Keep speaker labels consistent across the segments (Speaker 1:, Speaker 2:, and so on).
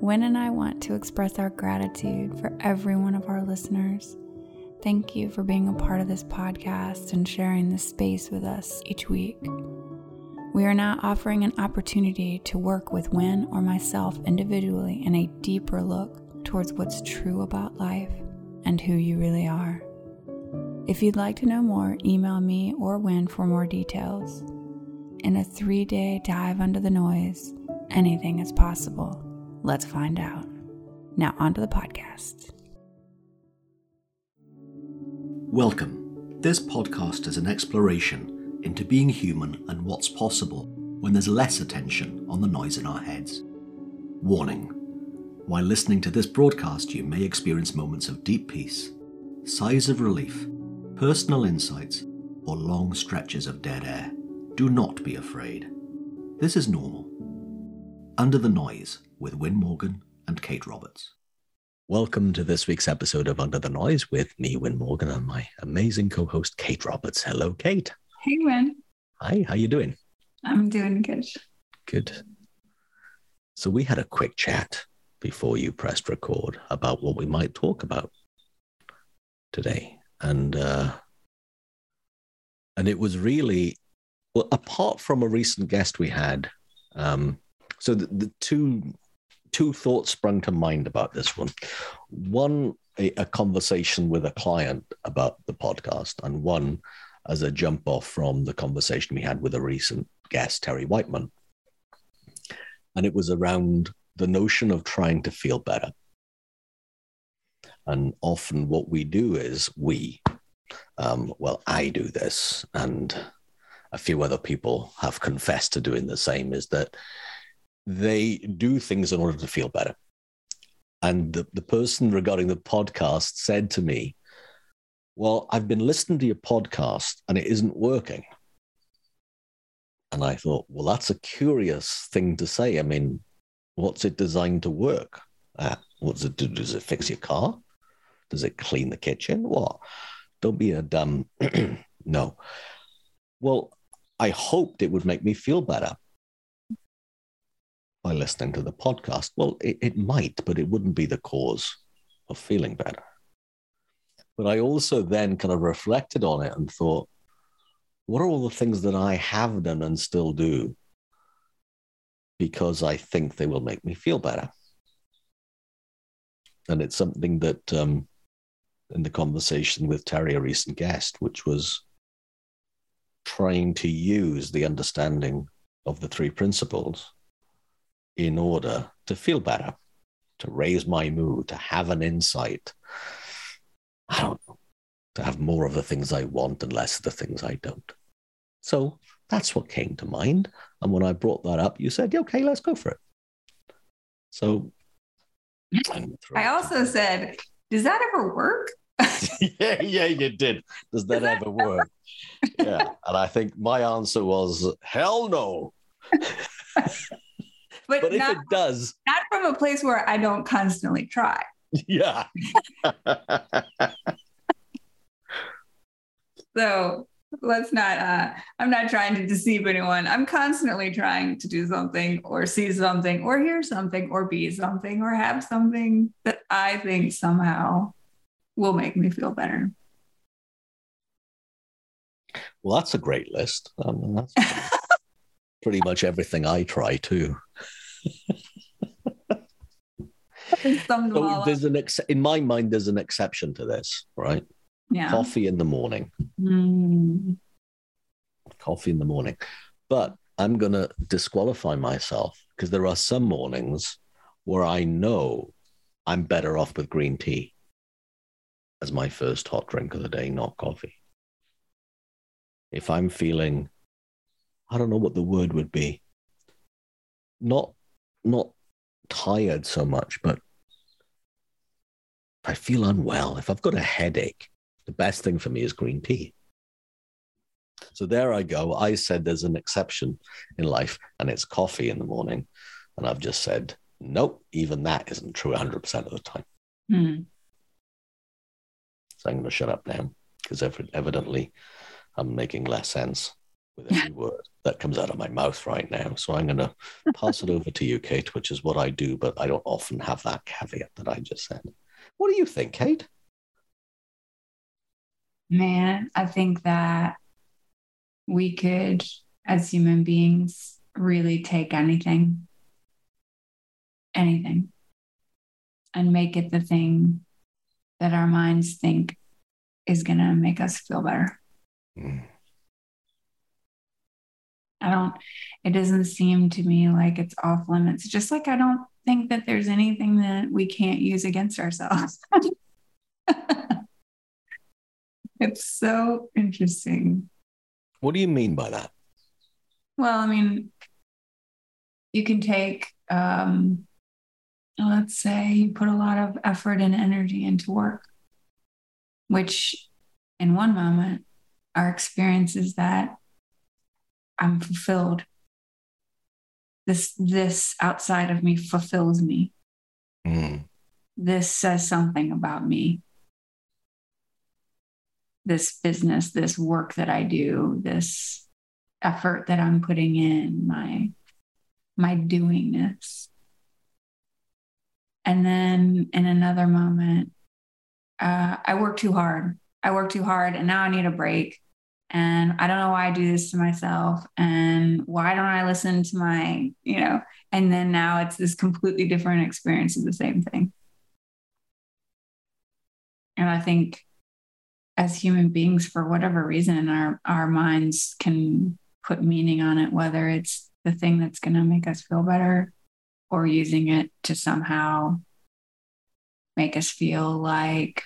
Speaker 1: Wyn and I want to express our gratitude for every one of our listeners. Thank you for being a part of this podcast and sharing this space with us each week. We are now offering an opportunity to work with Wyn or myself individually in a deeper look towards what's true about life and who you really are. If you'd like to know more, email me or Wyn for more details. In a three day dive under the noise, anything is possible. Let's find out. Now, on to the podcast.
Speaker 2: Welcome. This podcast is an exploration into being human and what's possible when there's less attention on the noise in our heads. Warning While listening to this broadcast, you may experience moments of deep peace, sighs of relief, personal insights, or long stretches of dead air. Do not be afraid. This is normal. Under the Noise with Wyn Morgan and Kate Roberts. Welcome to this week's episode of Under the Noise with me, Wyn Morgan, and my amazing co-host Kate Roberts. Hello, Kate.
Speaker 1: Hey, Wyn.
Speaker 2: Hi, how you doing?
Speaker 1: I'm doing good.
Speaker 2: Good. So we had a quick chat before you pressed record about what we might talk about today, and uh, and it was really well, apart from a recent guest we had. Um, so the, the two two thoughts sprung to mind about this one. One, a, a, conversation with a client about the podcast, and one as a jump off from the conversation we had with a recent guest, Terry Whiteman. And it was around the notion of trying to feel better. And often what we do is we, um, well, I do this, and a few other people have confessed to doing the same, is that they do things in order to feel better. And the, the person regarding the podcast said to me, Well, I've been listening to your podcast and it isn't working. And I thought, Well, that's a curious thing to say. I mean, what's it designed to work? Uh, what's it do? Does it fix your car? Does it clean the kitchen? What? Don't be a dumb. no. Well, I hoped it would make me feel better by listening to the podcast. Well, it, it might, but it wouldn't be the cause of feeling better. But I also then kind of reflected on it and thought, what are all the things that I have done and still do because I think they will make me feel better? And it's something that, um, in the conversation with Terry, a recent guest, which was trying to use the understanding of the three principles in order to feel better, to raise my mood, to have an insight. I don't know, to have more of the things I want and less of the things I don't. So that's what came to mind. And when I brought that up, you said, yeah, okay, let's go for it. So
Speaker 1: I also said, does that ever work?
Speaker 2: yeah, yeah, you did. Does that, that ever work? yeah. And I think my answer was, hell no.
Speaker 1: But,
Speaker 2: but
Speaker 1: not,
Speaker 2: if it does,
Speaker 1: not from a place where I don't constantly try.
Speaker 2: Yeah.
Speaker 1: so let's not uh i'm not trying to deceive anyone i'm constantly trying to do something or see something or hear something or be something or have something that i think somehow will make me feel better
Speaker 2: well that's a great list um, that's pretty much everything i try too so there's an ex- in my mind there's an exception to this right?
Speaker 1: Yeah.
Speaker 2: Coffee in the morning.
Speaker 1: Mm.
Speaker 2: coffee in the morning. But i'm going to disqualify myself because there are some mornings where i know i'm better off with green tea as my first hot drink of the day not coffee. If i'm feeling i don't know what the word would be not not tired so much, but I feel unwell. If I've got a headache, the best thing for me is green tea. So there I go. I said there's an exception in life, and it's coffee in the morning. And I've just said, nope, even that isn't true 100% of the time.
Speaker 1: Mm.
Speaker 2: So I'm going to shut up now because evidently I'm making less sense with every word. That comes out of my mouth right now. So I'm going to pass it over to you, Kate, which is what I do, but I don't often have that caveat that I just said. What do you think, Kate?
Speaker 1: Man, I think that we could, as human beings, really take anything, anything, and make it the thing that our minds think is going to make us feel better. Mm. I don't, it doesn't seem to me like it's off limits. Just like I don't think that there's anything that we can't use against ourselves. it's so interesting.
Speaker 2: What do you mean by that?
Speaker 1: Well, I mean, you can take, um, let's say you put a lot of effort and energy into work, which in one moment, our experience is that I'm fulfilled. This this outside of me fulfills me. Mm. This says something about me. This business, this work that I do, this effort that I'm putting in, my my doingness. And then in another moment, uh, I work too hard. I work too hard and now I need a break and I don't know why I do this to myself and why don't I listen to my, you know, and then now it's this completely different experience of the same thing. And I think as human beings, for whatever reason, our, our minds can put meaning on it, whether it's the thing that's going to make us feel better or using it to somehow make us feel like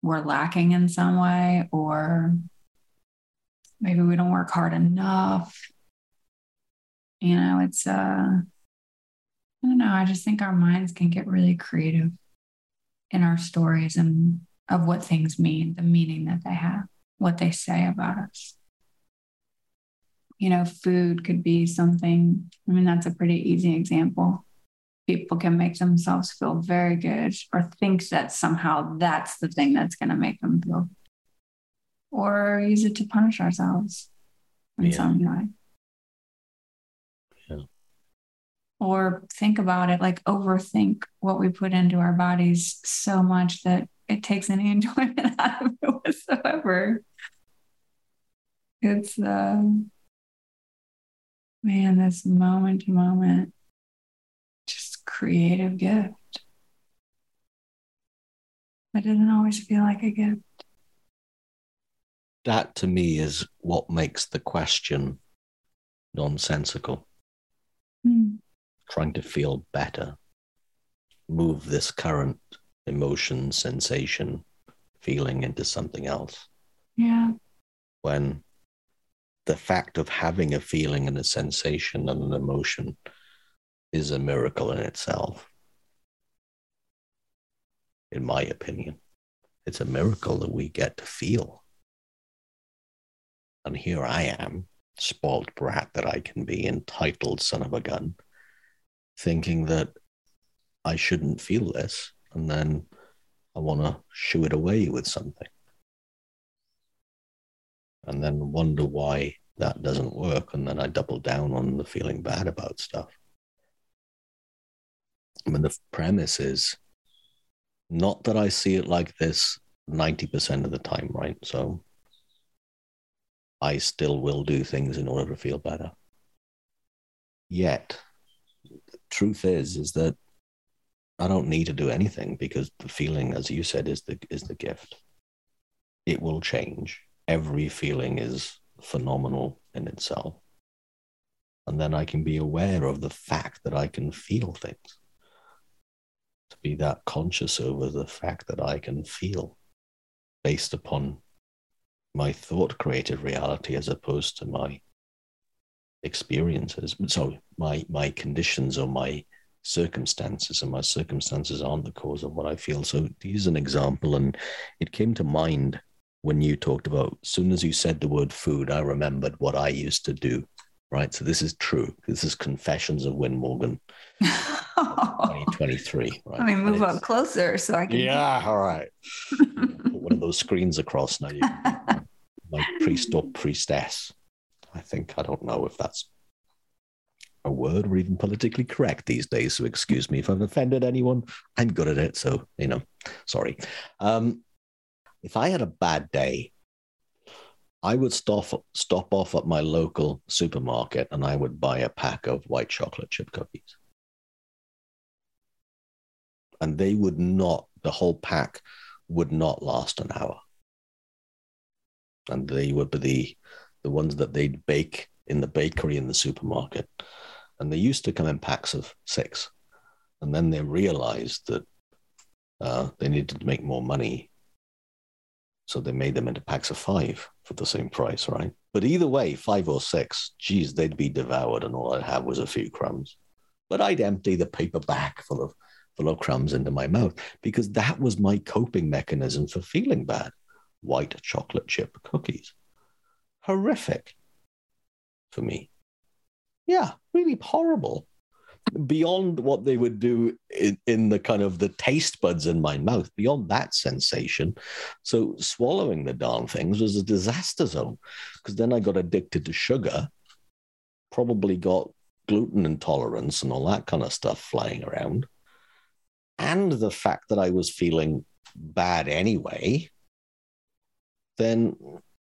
Speaker 1: we're lacking in some way or maybe we don't work hard enough. You know, it's, uh, I don't know. I just think our minds can get really creative in our stories and of what things mean, the meaning that they have, what they say about us. You know, food could be something, I mean, that's a pretty easy example. People can make themselves feel very good or think that somehow that's the thing that's going to make them feel or use it to punish ourselves in yeah. some way. Yeah. Or think about it like overthink what we put into our bodies so much that it takes any enjoyment out of it whatsoever. It's uh man, this moment to moment, just creative gift. But it doesn't always feel like a gift
Speaker 2: that to me is what makes the question nonsensical. Mm. Trying to feel better, move this current emotion, sensation, feeling into something else.
Speaker 1: Yeah.
Speaker 2: When the fact of having a feeling and a sensation and an emotion is a miracle in itself. In my opinion, it's a miracle that we get to feel. And here I am, spoiled brat that I can be, entitled son of a gun, thinking that I shouldn't feel this. And then I want to shoo it away with something. And then wonder why that doesn't work. And then I double down on the feeling bad about stuff. I mean, the premise is not that I see it like this 90% of the time, right? So I still will do things in order to feel better. Yet, the truth is, is that I don't need to do anything because the feeling, as you said, is the is the gift. It will change. Every feeling is phenomenal in itself. And then I can be aware of the fact that I can feel things. To be that conscious over the fact that I can feel based upon my thought created reality as opposed to my experiences. So my my conditions or my circumstances, and my circumstances aren't the cause of what I feel. So to use an example, and it came to mind when you talked about as soon as you said the word food, I remembered what I used to do. Right. So this is true. This is Confessions of Wyn Morgan. 2023. Right?
Speaker 1: Let me move up closer so I can.
Speaker 2: Yeah, all right. Put one of those screens across now. You my priest or priestess. I think. I don't know if that's a word or even politically correct these days. So excuse me if I've offended anyone. I'm good at it. So, you know, sorry. Um, if I had a bad day, I would stop stop off at my local supermarket and I would buy a pack of white chocolate chip cookies. And they would not, the whole pack would not last an hour. And they would be the, the ones that they'd bake in the bakery in the supermarket. And they used to come in packs of six. And then they realized that uh, they needed to make more money. So they made them into packs of five for the same price, right? But either way, five or six, geez, they'd be devoured, and all I'd have was a few crumbs. But I'd empty the paper bag full of full of crumbs into my mouth because that was my coping mechanism for feeling bad. White chocolate chip cookies. Horrific for me. Yeah, really horrible. Beyond what they would do in, in the kind of the taste buds in my mouth, beyond that sensation. So swallowing the darn things was a disaster zone because then I got addicted to sugar, probably got gluten intolerance and all that kind of stuff flying around. And the fact that I was feeling bad anyway, then,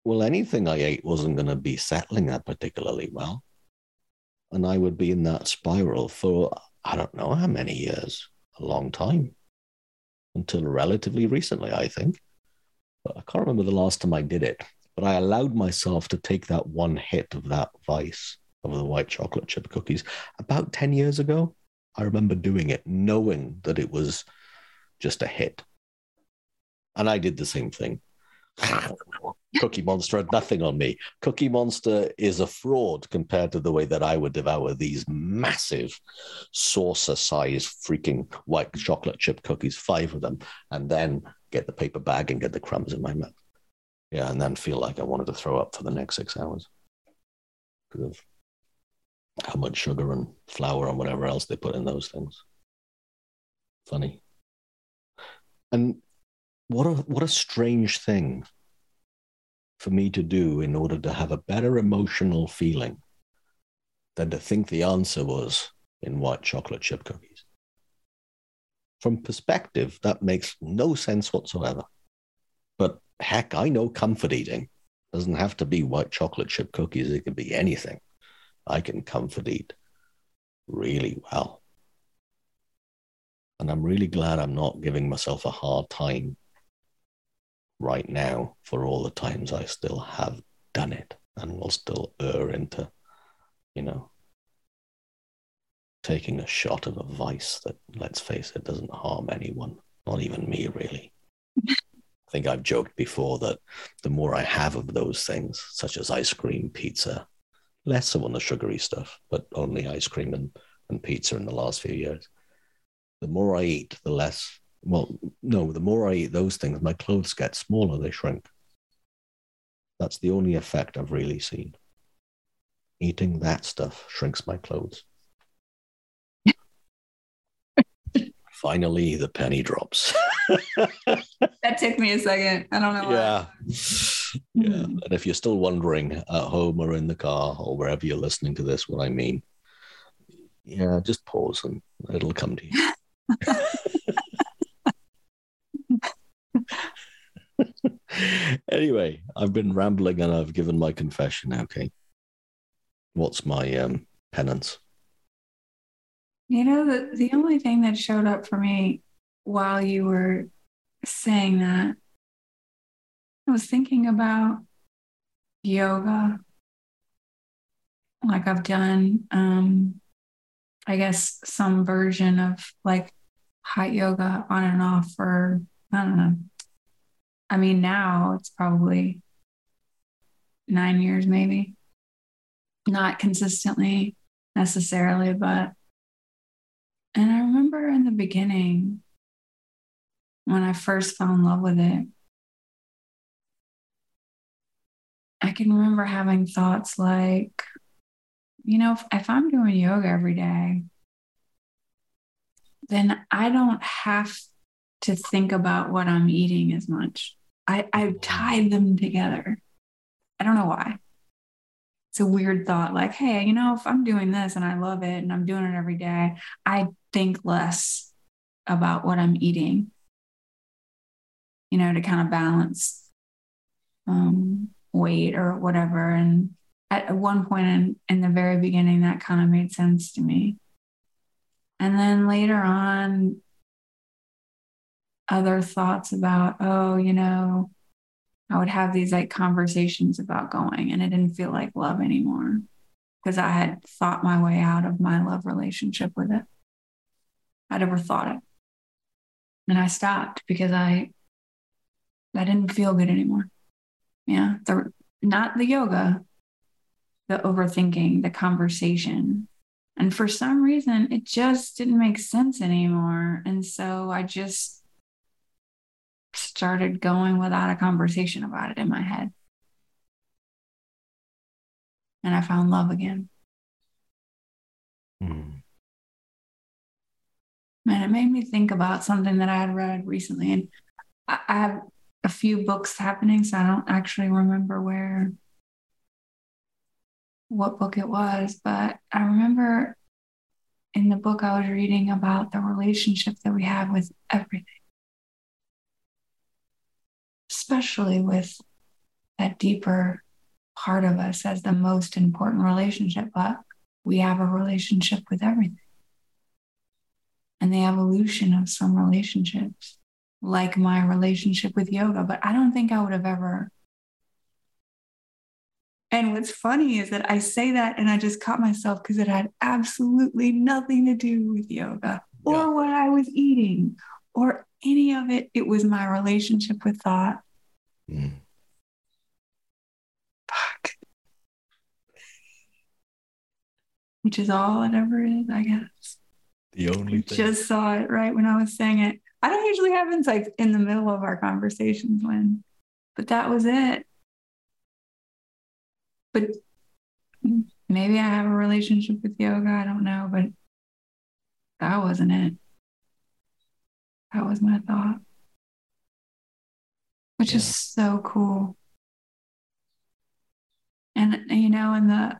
Speaker 2: well, anything I ate wasn't going to be settling that particularly well and I would be in that spiral for I don't know how many years, a long time, until relatively recently, I think. But I can't remember the last time I did it. But I allowed myself to take that one hit of that vice of the white chocolate chip cookies about 10 years ago. I remember doing it, knowing that it was just a hit. And I did the same thing. Cookie Monster had nothing on me. Cookie Monster is a fraud compared to the way that I would devour these massive saucer sized freaking white chocolate chip cookies, five of them, and then get the paper bag and get the crumbs in my mouth. Yeah, and then feel like I wanted to throw up for the next six hours because of how much sugar and flour and whatever else they put in those things. Funny. And what a what a strange thing for me to do in order to have a better emotional feeling than to think the answer was in white chocolate chip cookies. From perspective, that makes no sense whatsoever. But heck, I know comfort eating it doesn't have to be white chocolate chip cookies, it could be anything. I can comfort eat really well. And I'm really glad I'm not giving myself a hard time right now for all the times I still have done it and will still err into, you know, taking a shot of a vice that, let's face it, doesn't harm anyone, not even me, really. I think I've joked before that the more I have of those things, such as ice cream, pizza, less so on the sugary stuff, but only ice cream and, and pizza in the last few years, the more I eat, the less well, no, the more I eat those things, my clothes get smaller, they shrink. That's the only effect I've really seen. Eating that stuff shrinks my clothes. Finally, the penny drops.
Speaker 1: that took me a second. I don't know. Why.
Speaker 2: Yeah. Yeah. Hmm. And if you're still wondering at home or in the car or wherever you're listening to this, what I mean, yeah, just pause and it'll come to you. anyway, I've been rambling and I've given my confession. Okay. What's my um, penance?
Speaker 1: You know, the, the only thing that showed up for me while you were saying that, I was thinking about yoga. Like I've done, um, I guess, some version of like hot yoga on and off for, I don't know, I mean, now it's probably nine years, maybe. Not consistently necessarily, but. And I remember in the beginning when I first fell in love with it, I can remember having thoughts like, you know, if, if I'm doing yoga every day, then I don't have to think about what I'm eating as much. I, I tied them together. I don't know why. it's a weird thought like, hey, you know, if I'm doing this and I love it and I'm doing it every day, I think less about what I'm eating, you know, to kind of balance um, weight or whatever. And at one point in, in the very beginning, that kind of made sense to me. And then later on, other thoughts about, oh, you know, I would have these like conversations about going, and it didn't feel like love anymore because I had thought my way out of my love relationship with it. I'd ever thought it. And I stopped because I I didn't feel good anymore. Yeah. The not the yoga, the overthinking, the conversation. And for some reason, it just didn't make sense anymore. And so I just started going without a conversation about it in my head. And I found love again. Mm. And it made me think about something that I had read recently. And I have a few books happening, so I don't actually remember where, what book it was, but I remember in the book I was reading about the relationship that we have with everything especially with that deeper part of us as the most important relationship, but we have a relationship with everything. And the evolution of some relationships, like my relationship with yoga, but I don't think I would have ever. And what's funny is that I say that and I just caught myself because it had absolutely nothing to do with yoga or yeah. what I was eating or any of it. It was my relationship with thought. Mm. Fuck. Which is all it ever is, I guess.
Speaker 2: The only thing.
Speaker 1: Just saw it right when I was saying it. I don't usually have insights in the middle of our conversations when, but that was it. But maybe I have a relationship with yoga. I don't know, but that wasn't it. That was my thought, which yeah. is so cool. And you know, and the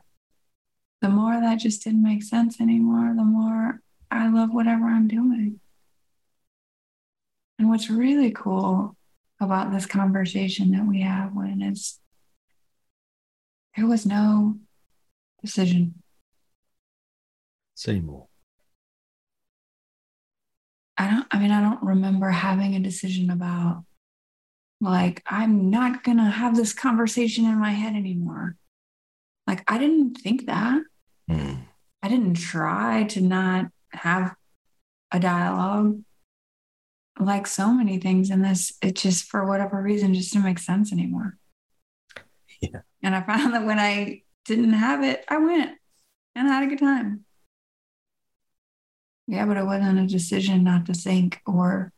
Speaker 1: the more that just didn't make sense anymore, the more I love whatever I'm doing. And what's really cool about this conversation that we have when it's there was no decision.
Speaker 2: Say more.
Speaker 1: I don't, I mean, I don't remember having a decision about like, I'm not going to have this conversation in my head anymore. Like, I didn't think that. Mm. I didn't try to not have a dialogue. Like so many things in this, it just, for whatever reason, just didn't make sense anymore.
Speaker 2: Yeah.
Speaker 1: And I found that when I didn't have it, I went and I had a good time. Yeah, but it wasn't a decision not to think or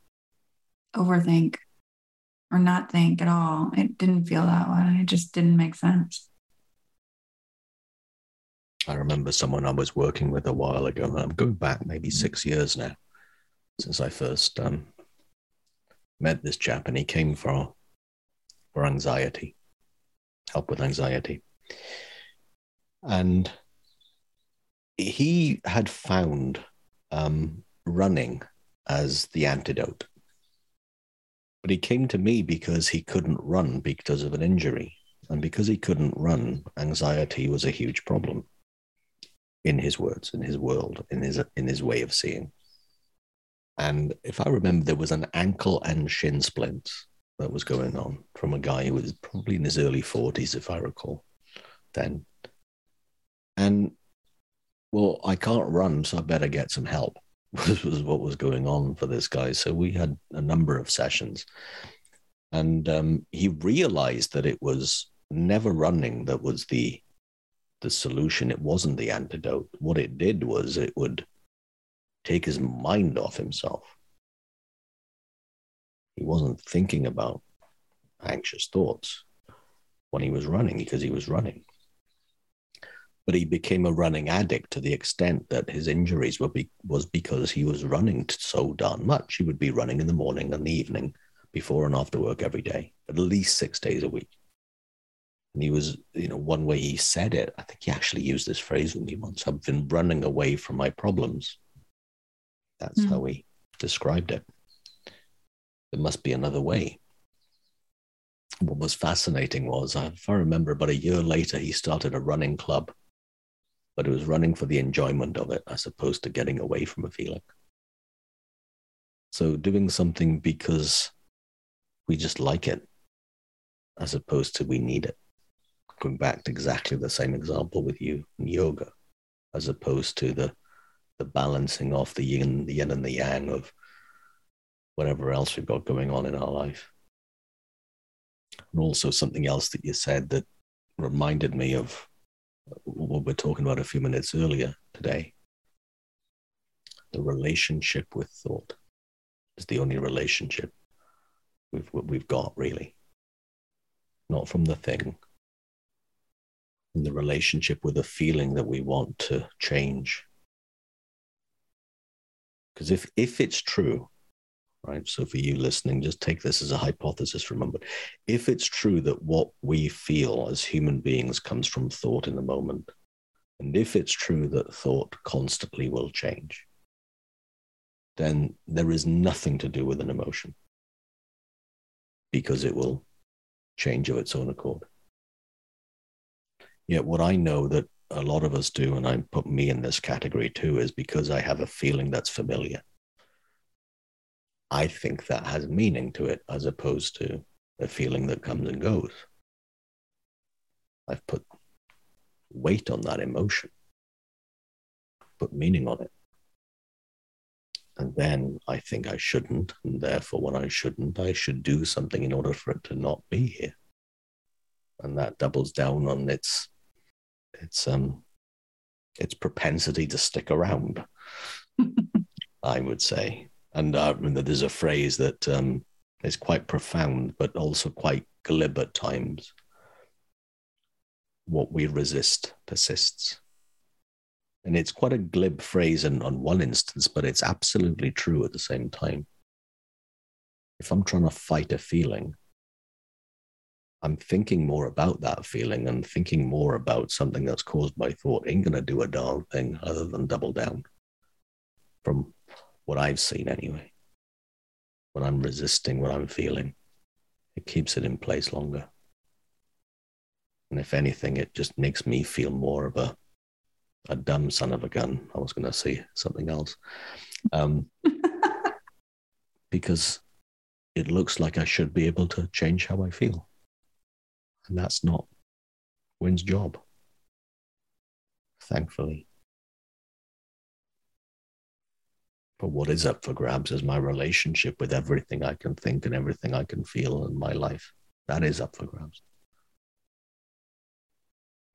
Speaker 1: overthink or not think at all. It didn't feel that way. It just didn't make sense.
Speaker 2: I remember someone I was working with a while ago, I'm going back maybe six years now since I first um, met this chap, and he came for for anxiety, help with anxiety, and he had found um, running as the antidote. But he came to me because he couldn't run because of an injury. And because he couldn't run, anxiety was a huge problem in his words, in his world, in his in his way of seeing. And if I remember, there was an ankle and shin splint that was going on from a guy who was probably in his early 40s, if I recall, then. And well, I can't run, so I better get some help. This was what was going on for this guy. So we had a number of sessions, and um, he realized that it was never running that was the the solution. It wasn't the antidote. What it did was it would take his mind off himself. He wasn't thinking about anxious thoughts when he was running because he was running but he became a running addict to the extent that his injuries were be, was because he was running so darn much. He would be running in the morning and the evening, before and after work every day, at least six days a week. And he was, you know, one way he said it, I think he actually used this phrase with me once I've been running away from my problems. That's mm. how he described it. There must be another way. What was fascinating was, if I remember, about a year later, he started a running club, but it was running for the enjoyment of it as opposed to getting away from a feeling. So doing something because we just like it, as opposed to we need it. Going back to exactly the same example with you in yoga, as opposed to the the balancing off the yin, the yin and the yang of whatever else we've got going on in our life. And also something else that you said that reminded me of we're talking about a few minutes earlier today. The relationship with thought is the only relationship we've, we've got, really. Not from the thing, from the relationship with a feeling that we want to change. Because if, if it's true, right? So for you listening, just take this as a hypothesis remember. If it's true that what we feel as human beings comes from thought in the moment, and if it's true that thought constantly will change, then there is nothing to do with an emotion because it will change of its own accord. Yet, what I know that a lot of us do, and I put me in this category too, is because I have a feeling that's familiar. I think that has meaning to it as opposed to a feeling that comes and goes. I've put weight on that emotion, put meaning on it. And then I think I shouldn't. And therefore, when I shouldn't, I should do something in order for it to not be here. And that doubles down on its its um its propensity to stick around. I would say. And uh, there's a phrase that um, is quite profound, but also quite glib at times. What we resist persists. And it's quite a glib phrase in, on one instance, but it's absolutely true at the same time. If I'm trying to fight a feeling, I'm thinking more about that feeling and thinking more about something that's caused by thought ain't going to do a darn thing other than double down from what I've seen anyway. When I'm resisting what I'm feeling, it keeps it in place longer. And if anything, it just makes me feel more of a a dumb son of a gun. I was going to say something else. Um, because it looks like I should be able to change how I feel. And that's not Wyn's job, thankfully. But what is up for grabs is my relationship with everything I can think and everything I can feel in my life. That is up for grabs.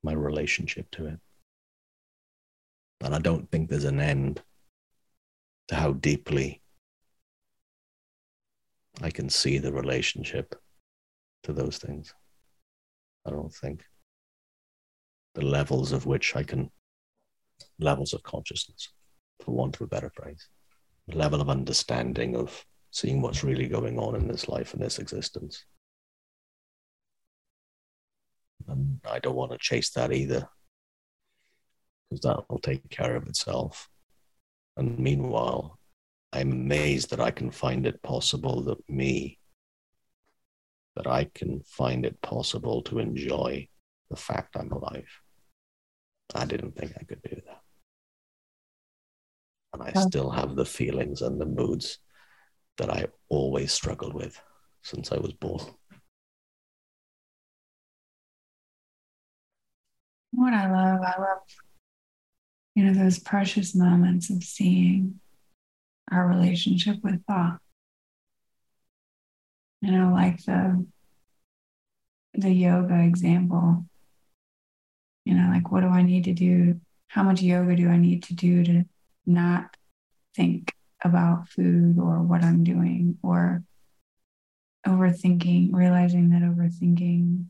Speaker 2: My relationship to it. And I don't think there's an end to how deeply I can see the relationship to those things. I don't think the levels of which I can, levels of consciousness, for want of a better phrase level of understanding of seeing what's really going on in this life and this existence. And I don't want to chase that either, because that will take care of itself. And meanwhile, I'm amazed that I can find it possible that me, that I can find it possible to enjoy the fact I'm alive. I didn't think I could do that and I still have the feelings and the moods that I always struggled with since I was born.
Speaker 1: What I love, I love, you know, those precious moments of seeing our relationship with thought. You know, like the the yoga example. You know, like what do I need to do? How much yoga do I need to do to not think about food or what I'm doing or overthinking, realizing that overthinking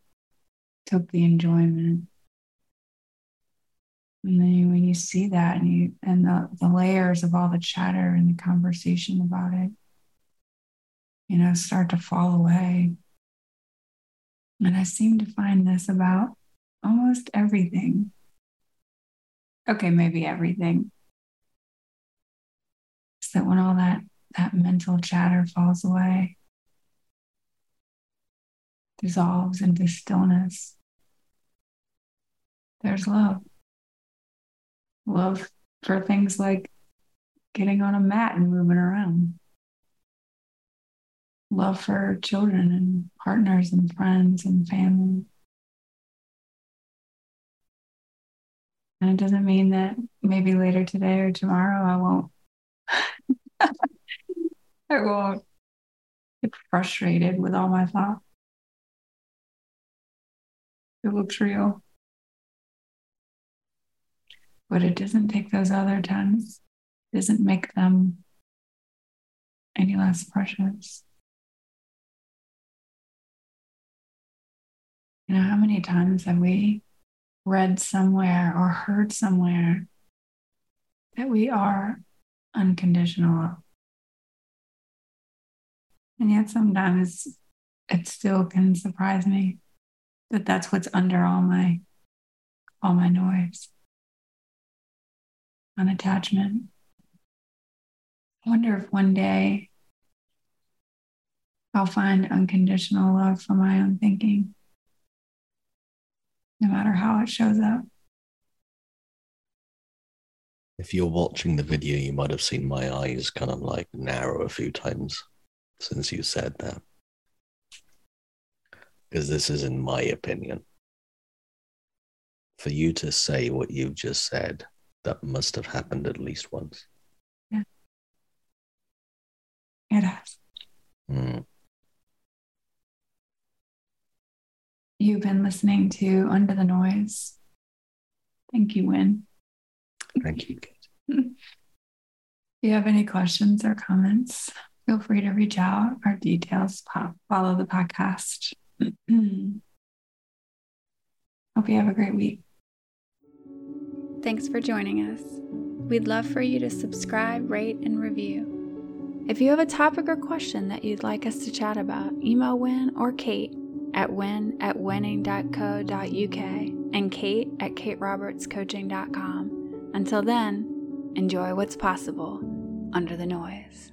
Speaker 1: took the enjoyment. And then when you see that and you and the, the layers of all the chatter and the conversation about it, you know, start to fall away. And I seem to find this about almost everything. Okay, maybe everything. Is that when all that, that mental chatter falls away, dissolves into stillness, there's love. Love for things like getting on a mat and moving around. Love for children and partners and friends and family. And it doesn't mean that maybe later today or tomorrow I won't I won't get frustrated with all my thoughts. It looks real. But it doesn't take those other times, doesn't make them any less precious. You know, how many times have we read somewhere or heard somewhere that we are unconditional And yet sometimes it still can surprise me that that's what's under all my all my noise. Unattachment. I wonder if one day I'll find unconditional love for my own thinking no matter how it shows up.
Speaker 2: If you're watching the video, you might have seen my eyes kind of like narrow a few times since you said that. Because this is, in my opinion, for you to say what you've just said, that must have happened at least once.
Speaker 1: Yeah. It has.
Speaker 2: Mm.
Speaker 1: You've been listening to Under the Noise. Thank you, Wyn.
Speaker 2: Thank you,
Speaker 1: if you have any questions or comments, feel free to reach out. Our details follow the podcast. Hope you have a great week.
Speaker 3: Thanks for joining us. We'd love for you to subscribe, rate, and review. If you have a topic or question that you'd like us to chat about, email Wyn or Kate at wyn at wynning.co.uk and Kate at katerobertscoaching.com. Until then, enjoy what's possible under the noise.